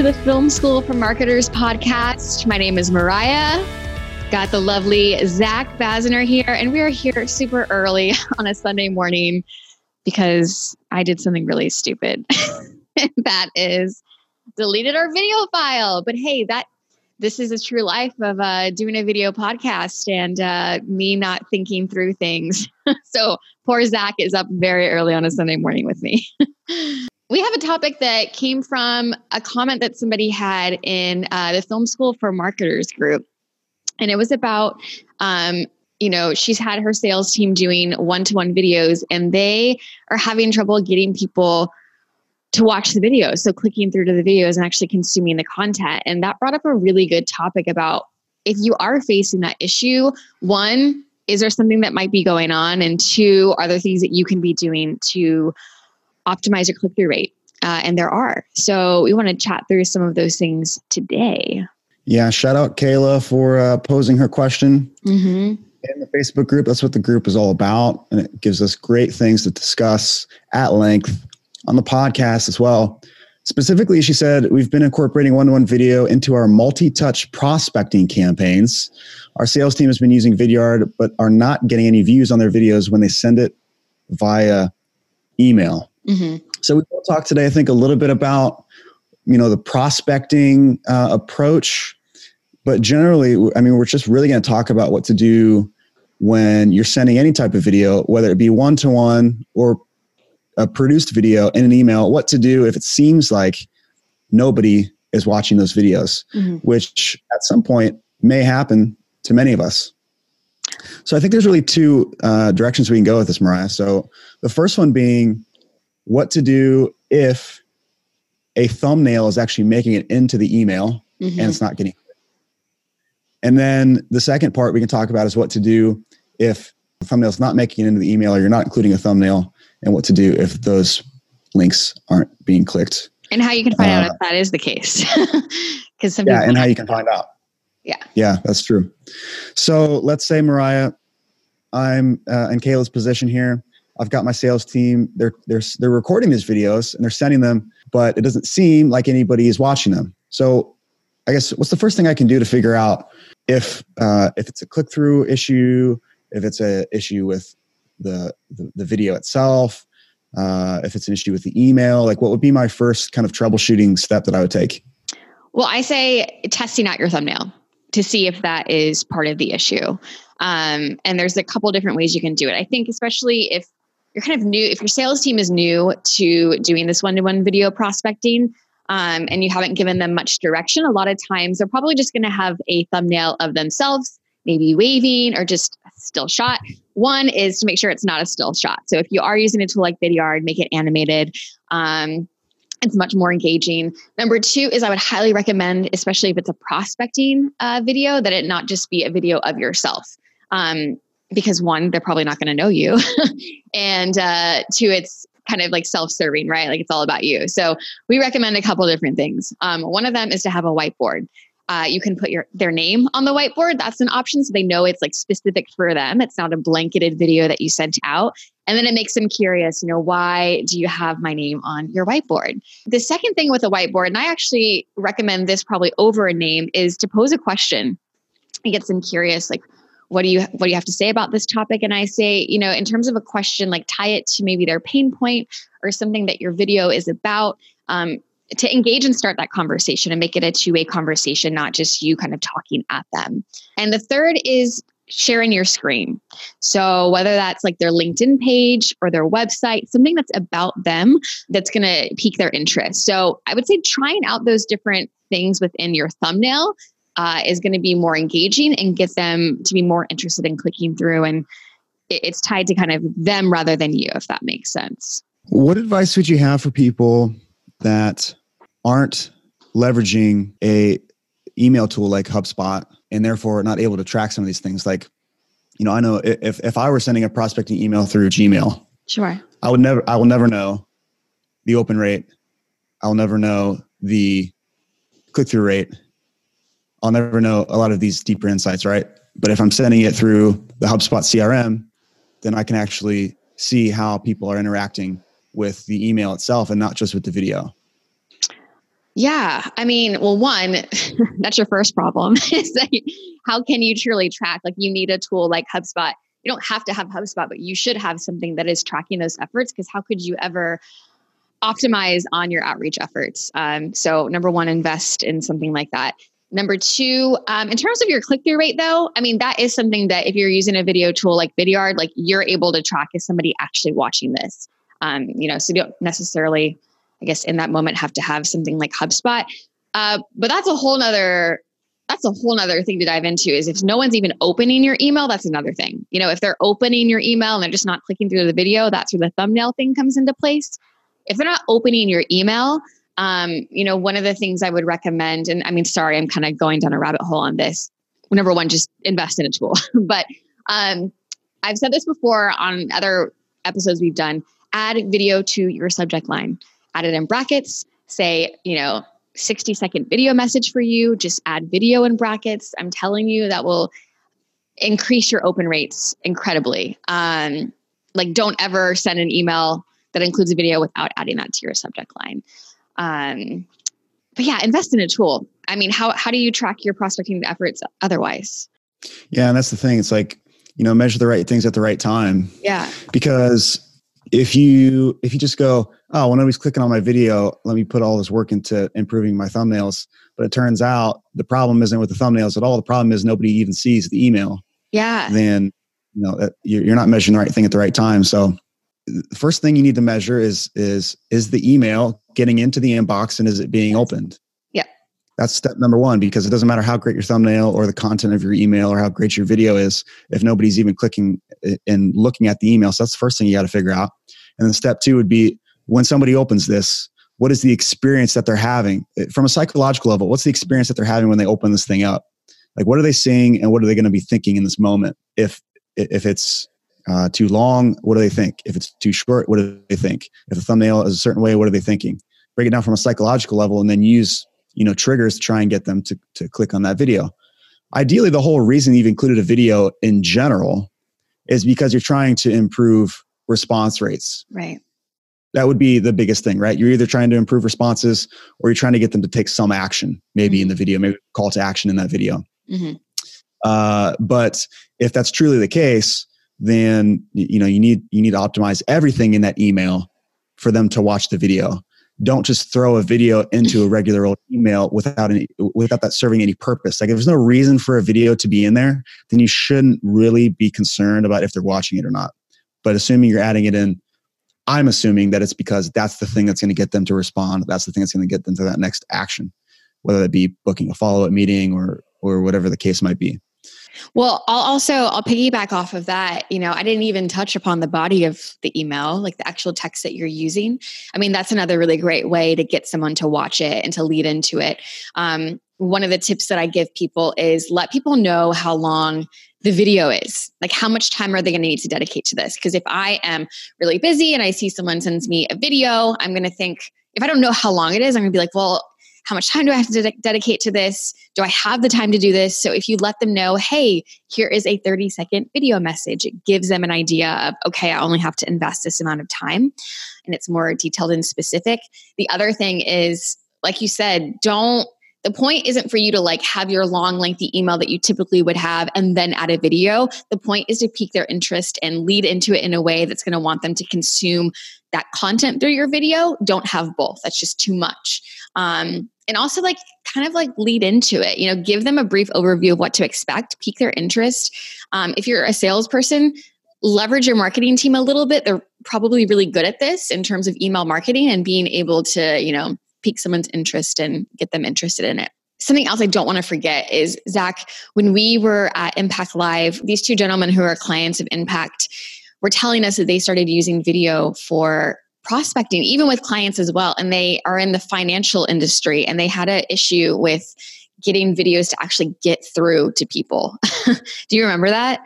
To the Film School for Marketers podcast. My name is Mariah. Got the lovely Zach Basner here, and we are here super early on a Sunday morning because I did something really stupid. that is deleted our video file. But hey, that this is a true life of uh, doing a video podcast and uh, me not thinking through things. so poor Zach is up very early on a Sunday morning with me. We have a topic that came from a comment that somebody had in uh, the Film School for Marketers group. And it was about, um, you know, she's had her sales team doing one to one videos and they are having trouble getting people to watch the videos. So clicking through to the videos and actually consuming the content. And that brought up a really good topic about if you are facing that issue, one, is there something that might be going on? And two, are there things that you can be doing to optimize your click through rate? Uh, and there are. So we want to chat through some of those things today. Yeah, shout out Kayla for uh, posing her question mm-hmm. in the Facebook group. That's what the group is all about. And it gives us great things to discuss at length on the podcast as well. Specifically, she said, We've been incorporating one to one video into our multi touch prospecting campaigns. Our sales team has been using Vidyard, but are not getting any views on their videos when they send it via email. Mm-hmm. So we will talk today, I think, a little bit about you know the prospecting uh, approach, but generally, I mean, we're just really going to talk about what to do when you're sending any type of video, whether it be one to one or a produced video in an email, what to do if it seems like nobody is watching those videos, mm-hmm. which at some point may happen to many of us. So I think there's really two uh, directions we can go with this, Mariah. So the first one being what to do if a thumbnail is actually making it into the email mm-hmm. and it's not getting. And then the second part we can talk about is what to do if the thumbnail is not making it into the email or you're not including a thumbnail and what to do if those links aren't being clicked. And how you can find uh, out if that is the case. Because yeah, and how you can find out. Yeah. Yeah, that's true. So let's say Mariah, I'm uh, in Kayla's position here. I've got my sales team. They're they're they're recording these videos and they're sending them, but it doesn't seem like anybody is watching them. So, I guess what's the first thing I can do to figure out if uh, if it's a click through issue, if it's a issue with the, the, the video itself, uh, if it's an issue with the email, like what would be my first kind of troubleshooting step that I would take? Well, I say testing out your thumbnail to see if that is part of the issue. Um, and there's a couple different ways you can do it. I think, especially if you're kind of new, if your sales team is new to doing this one to one video prospecting, um, and you haven't given them much direction, a lot of times they're probably just going to have a thumbnail of themselves, maybe waving or just still shot. One is to make sure it's not a still shot. So if you are using a tool like Vidyard, make it animated. Um, it's much more engaging. Number two is I would highly recommend, especially if it's a prospecting uh, video, that it not just be a video of yourself. Um, because one, they're probably not going to know you. and uh, two, it's kind of like self-serving, right? Like it's all about you. So we recommend a couple different things. Um, one of them is to have a whiteboard. Uh, you can put your their name on the whiteboard. That's an option, so they know it's like specific for them. It's not a blanketed video that you sent out. And then it makes them curious. You know, why do you have my name on your whiteboard? The second thing with a whiteboard, and I actually recommend this probably over a name, is to pose a question. It gets them curious, like what do you what do you have to say about this topic? And i say you know in terms of a question like tie it to maybe their pain point or something that your video is about um, to engage and start that conversation and make it a two-way conversation not just you kind of talking at them. And the third is sharing your screen. So whether that's like their linkedin page or their website something that's about them that's going to pique their interest. So i would say trying out those different things within your thumbnail uh, is going to be more engaging and get them to be more interested in clicking through and it's tied to kind of them rather than you if that makes sense what advice would you have for people that aren't leveraging a email tool like HubSpot and therefore not able to track some of these things. Like, you know, I know if if I were sending a prospecting email through Gmail, sure, I would never I will never know the open rate. I'll never know the click through rate. I'll never know a lot of these deeper insights, right? But if I'm sending it through the HubSpot CRM, then I can actually see how people are interacting with the email itself and not just with the video. Yeah. I mean, well, one, that's your first problem is that how can you truly track? Like you need a tool like HubSpot. You don't have to have HubSpot, but you should have something that is tracking those efforts because how could you ever optimize on your outreach efforts? Um, so, number one, invest in something like that. Number two, um, in terms of your click through rate, though, I mean, that is something that if you're using a video tool like Vidyard, like you're able to track is somebody actually watching this. Um, you know, so you don't necessarily, I guess, in that moment have to have something like HubSpot. Uh, but that's a whole nother that's a whole nother thing to dive into is if no one's even opening your email that's another thing you know if they're opening your email and they're just not clicking through the video that's where the thumbnail thing comes into place if they're not opening your email um, you know, one of the things I would recommend, and I mean, sorry, I'm kind of going down a rabbit hole on this. Number one, just invest in a tool. but um, I've said this before on other episodes we've done add video to your subject line, add it in brackets, say, you know, 60 second video message for you, just add video in brackets. I'm telling you that will increase your open rates incredibly. Um, like, don't ever send an email that includes a video without adding that to your subject line. Um, but yeah, invest in a tool. I mean, how how do you track your prospecting efforts otherwise? Yeah, and that's the thing. It's like you know, measure the right things at the right time. Yeah. Because if you if you just go, oh, when nobody's clicking on my video, let me put all this work into improving my thumbnails. But it turns out the problem isn't with the thumbnails at all. The problem is nobody even sees the email. Yeah. Then you know you're not measuring the right thing at the right time. So first thing you need to measure is is is the email getting into the inbox and is it being opened? Yeah. That's step number one because it doesn't matter how great your thumbnail or the content of your email or how great your video is if nobody's even clicking eh, and looking at the email. So that's the first thing you got to figure out. And then step two would be when somebody opens this what is the experience that they're having? Eh, from a psychological level what's the experience that they're having when they open this thing up? Like what are they seeing and what are they going to be thinking in this moment if if it's uh, too long, what do they think? If it's too short, what do they think? If the thumbnail is a certain way, what are they thinking? Break it down from a psychological level and then use, you know, triggers to try and get them to, to click on that video. Ideally, the whole reason you've included a video in general is because you're trying to improve response rates. Right. That would be the biggest thing, right? You're either trying to improve responses or you're trying to get them to take some action, maybe mm-hmm. in the video, maybe call to action in that video. Mm-hmm. Uh, but if that's truly the case, then you know you need you need to optimize everything in that email for them to watch the video. Don't just throw a video into a regular old email without any without that serving any purpose. Like if there's no reason for a video to be in there then you shouldn't really be concerned about if they're watching it or not. But assuming you're adding it in i'm assuming that it's because that's the thing that's going to get them to respond that's the thing that's going to get them to that next action whether it be booking a follow-up meeting or or whatever the case might be well, I'll also I'll piggyback off of that. You know, I didn't even touch upon the body of the email, like the actual text that you're using. I mean, that's another really great way to get someone to watch it and to lead into it. Um, one of the tips that I give people is let people know how long the video is. Like, how much time are they going to need to dedicate to this? Because if I am really busy and I see someone sends me a video, I'm going to think, if I don't know how long it is, I'm going to be like, well, how much time do I have to de- dedicate to this? Do I have the time to do this? So if you let them know, hey, here is a 30 second video message, it gives them an idea of, okay, I only have to invest this amount of time and it's more detailed and specific. The other thing is, like you said, don't the point isn't for you to like have your long lengthy email that you typically would have and then add a video the point is to pique their interest and lead into it in a way that's going to want them to consume that content through your video don't have both. That's just too much. Um, and also like kind of like lead into it. You know give them a brief overview of what to expect pique their interest. Um, if you're a salesperson leverage your marketing team a little bit. They're probably really good at this in terms of email marketing and being able to you know pique someone's interest and get them interested in it. Something else I don't want to forget is Zach, when we were at Impact Live, these two gentlemen who are clients of Impact were telling us that they started using video for prospecting, even with clients as well. And they are in the financial industry and they had an issue with getting videos to actually get through to people. do you remember that?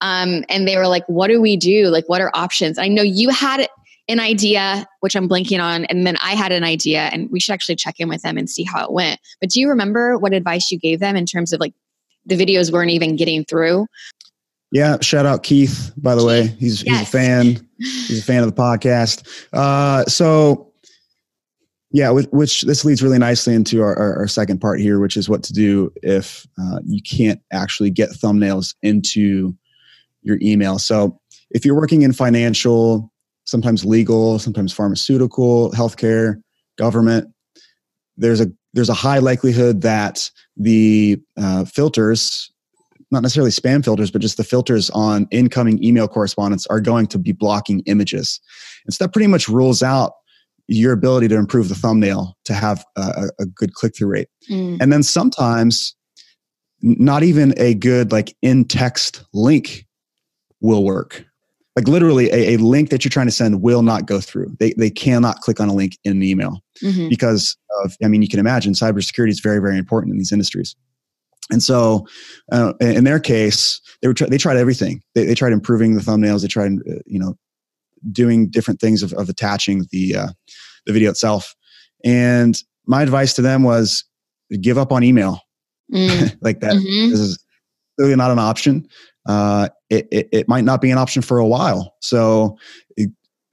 Um, and they were like, what do we do? Like, what are options? I know you had an idea, which I'm blanking on, and then I had an idea, and we should actually check in with them and see how it went. But do you remember what advice you gave them in terms of like the videos weren't even getting through? Yeah, shout out Keith, by the Keith. way. He's yes. he's a fan. He's a fan of the podcast. Uh, so Yeah, which this leads really nicely into our, our, our, second part here, which is what to do if uh, you can't actually get thumbnails into your email. So if you're working in financial, sometimes legal, sometimes pharmaceutical, healthcare, government, there's a there's a high likelihood that the uh, filters not necessarily spam filters, but just the filters on incoming email correspondence are going to be blocking images. And so that pretty much rules out your ability to improve the thumbnail to have a, a good click through rate. Mm. And then sometimes not even a good like in text link will work. Like literally a, a, link that you're trying to send will not go through. They, they cannot click on a link in an email mm-hmm. because of, I mean, you can imagine cybersecurity is very, very important in these industries. And so, uh, in their case, they were they tried everything. They, they tried improving the thumbnails. They tried, uh, you know, doing different things of, of attaching the uh, the video itself. And my advice to them was give up on email. Mm. like that mm-hmm. this is clearly not an option. Uh, it, it, it, might not be an option for a while. So it,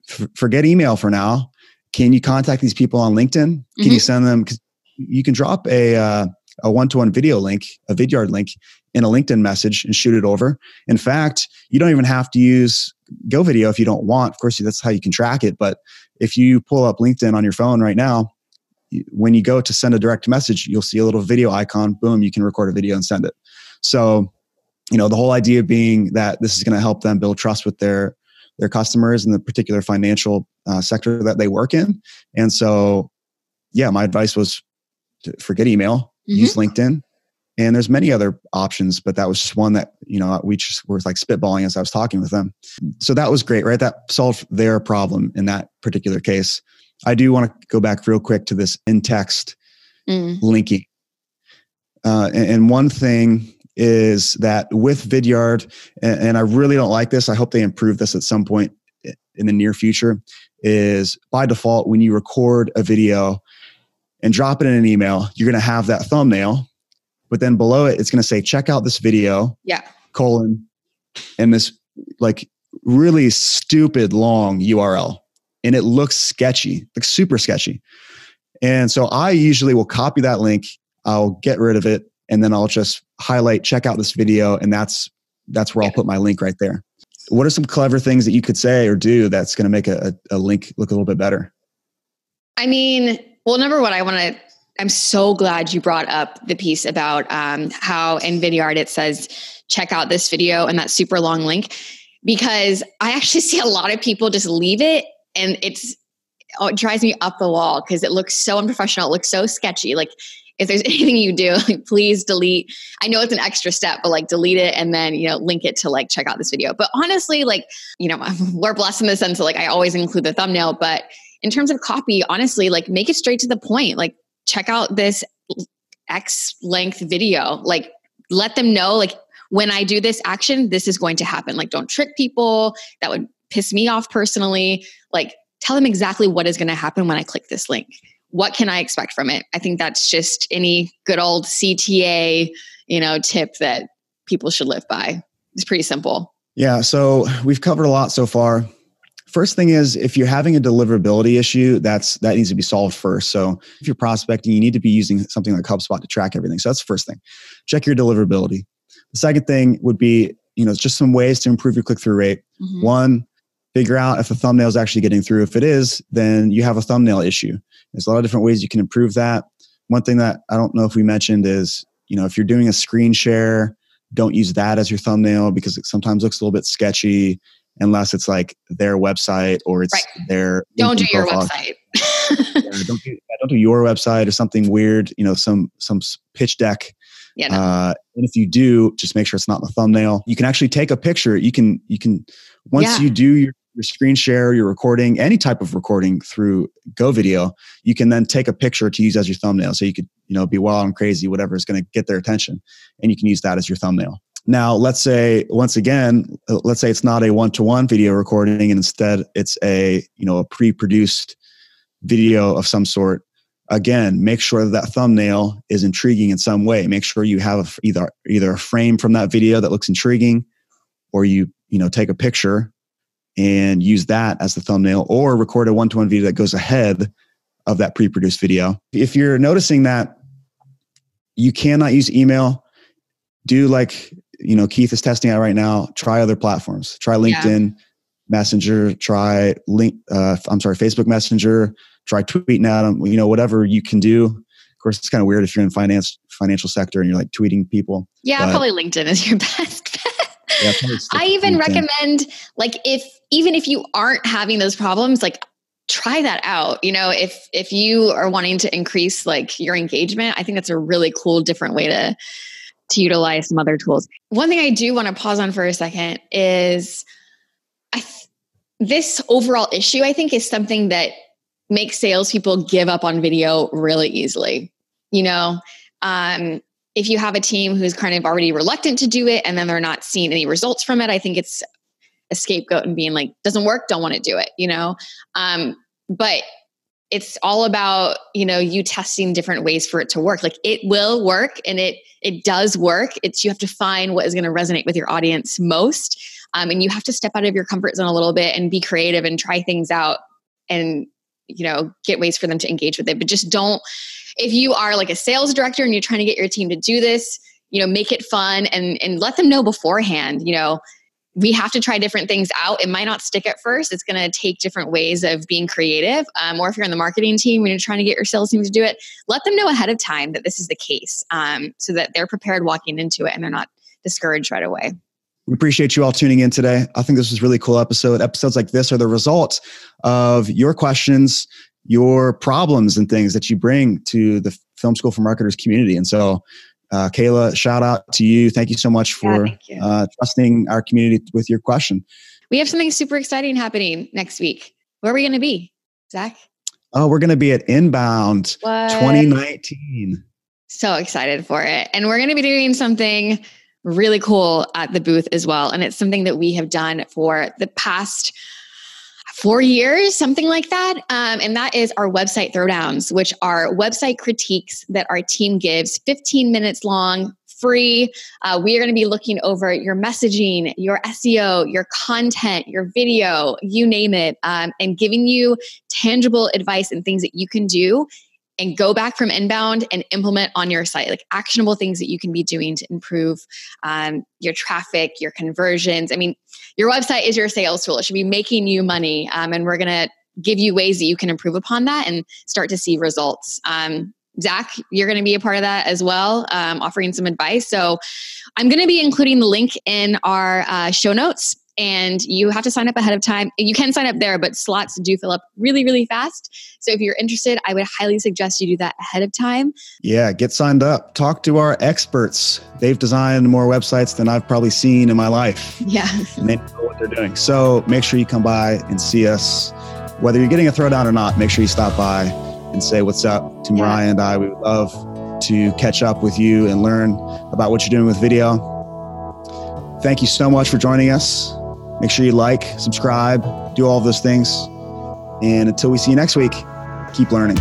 f- forget email for now. Can you contact these people on LinkedIn? Can mm-hmm. you send them? You can drop a, uh, a one-to-one video link, a Vidyard link in a LinkedIn message and shoot it over. In fact, you don't even have to use GoVideo if you don't want. Of course, that's how you can track it. But if you pull up LinkedIn on your phone right now, when you go to send a direct message, you'll see a little video icon. Boom, you can record a video and send it. So, you know, the whole idea being that this is going to help them build trust with their their customers in the particular financial uh, sector that they work in. And so, yeah, my advice was to, forget email, mm-hmm. use LinkedIn. And there's many other options, but that was just one that, you know, we just were like spitballing as I was talking with them. So that was great, right? That solved their problem in that particular case. I do want to go back real quick to this in text mm. linking. Uh, and, and, one thing is that with Vidyard, and, and I really don't like this, I hope they improve this at some point in the near future, is by default, when you record a video, and drop it in an email, you're going to have that thumbnail, but then below it, it's going to say, check out this video. Yeah. Colon. And this like really stupid long URL. And it looks sketchy, like super sketchy. And so I usually will copy that link, I'll get rid of it, and then I'll just highlight, check out this video, and that's that's where yeah. I'll put my link right there. What are some clever things that you could say or do that's going to make a, a link look a little bit better? I mean, well, number one, I want to. I'm so glad you brought up the piece about um, how in Vidyard it says check out this video and that super long link because I actually see a lot of people just leave it and it's oh, it drives me up the wall because it looks so unprofessional. It looks so sketchy. Like if there's anything you do, like, please delete. I know it's an extra step, but like delete it and then, you know, link it to like check out this video. But honestly, like, you know, we're blessed in the sense of like I always include the thumbnail, but in terms of copy, honestly, like make it straight to the point. Like check out this X length video. Like let them know, like when I do this action, this is going to happen. Like don't trick people. That would piss me off personally. Like tell them exactly what is going to happen when I click this link. What can I expect from it? I think that's just any good old CTA, you know, tip that people should live by. It's pretty simple. Yeah, so we've covered a lot so far first thing is if you're having a deliverability issue that's that needs to be solved first. So if you're prospecting you need to be using something like hubspot to track everything. So that's the first thing. Check your deliverability. The second thing would be you know just some ways to improve your click-through rate. Mm-hmm. one figure out if the thumbnail is actually getting through. If it is then you have a thumbnail issue. There's a lot of different ways you can improve that. One thing that i don't know if we mentioned is you know if you're doing a screen share don't use that as your thumbnail because it sometimes looks a little bit sketchy unless it's like their website or it's right. their don't do your website. Yeah, don't do don't do your website or something weird you know some some pitch deck. Yeah, no. uh, and if you do just make sure it's not in the thumbnail. You can actually take a picture. You can you can once yeah. you do your, your screen share your recording any type of recording through go video you can then take a picture to use as your thumbnail. So you could you know be wild and crazy whatever is going to get their attention and you can use that as your thumbnail now, let's say once again, let's say it's not a one-to-one video recording, and instead it's a you know a pre-produced video of some sort. Again, make sure that, that thumbnail is intriguing in some way. Make sure you have either either a frame from that video that looks intriguing, or you you know take a picture and use that as the thumbnail, or record a one-to-one video that goes ahead of that pre-produced video. If you're noticing that you cannot use email, do like you know Keith is testing out right now. Try other platforms. Try LinkedIn yeah. Messenger. Try link. Uh, I'm sorry, Facebook Messenger. Try tweeting at them. You know whatever you can do. Of course, it's kind of weird if you're in finance financial sector and you're like tweeting people. Yeah, probably LinkedIn is your best bet. Yeah, I even LinkedIn. recommend like if even if you aren't having those problems, like try that out you know if if you are wanting to increase like your engagement i think that's a really cool different way to to utilize some other tools one thing i do want to pause on for a second is i th- this overall issue i think is something that makes salespeople give up on video really easily you know? Um, if you have a team who's kind of already reluctant to do it and then they're not seeing any results from it i think it's a scapegoat and being like doesn't work don't want to do it you know? Um, but it's all about you know you testing different ways for it to work. Like it will work and it it does work. It's you have to find what is going to resonate with your audience most um, and you have to step out of your comfort zone a little bit and be creative and try things out and you know get ways for them to engage with it. But just don't if you are like a sales director and you're trying to get your team to do this you know make it fun and and let them know beforehand you know we have to try different things out. It might not stick at first. It's going to take different ways of being creative. Um, or if you're in the marketing team and you're trying to get your sales team to do it, let them know ahead of time that this is the case um, so that they're prepared walking into it and they're not discouraged right away. We appreciate you all tuning in today. I think this was a really cool episode. Episodes like this are the result of your questions, your problems, and things that you bring to the Film School for Marketers community. And so uh, Kayla, shout out to you. Thank you so much for yeah, uh, trusting our community with your question. We have something super exciting happening next week. Where are we going to be, Zach? Oh, we're going to be at Inbound what? 2019. So excited for it. And we're going to be doing something really cool at the booth as well. And it's something that we have done for the past four years, something like that. Um, and that is our website throwdowns, which are website critiques that our team gives 15 minutes long, free. Uh, we are going to be looking over your messaging, your SEO, your content, your video, you name it, um, and giving you tangible advice and things that you can do and go back from inbound and implement on your site like actionable things that you can be doing to improve um, your traffic your conversions. I mean your website is your sales tool. It should be making you money um, and we're going to give you ways that you can improve upon that and start to see results. Um, Zach, you're going to be a part of that as well, um, offering some advice. So I'm going to be including the link in our uh, show notes and you have to sign up ahead of time. You can sign up there, but slots do fill up really, really fast. So if you're interested, I would highly suggest you do that ahead of time. Yeah, get signed up. Talk to our experts. They've designed more websites than I've probably seen in my life. Yeah. And they know what they're doing. So make sure you come by and see us. Whether you're getting a throwdown or not, make sure you stop by and say what's up to Mariah yeah. and I. We would love to catch up with you and learn about what you're doing with video. Thank you so much for joining us. Make sure you like, subscribe, do all of those things. And until we see you next week, keep learning.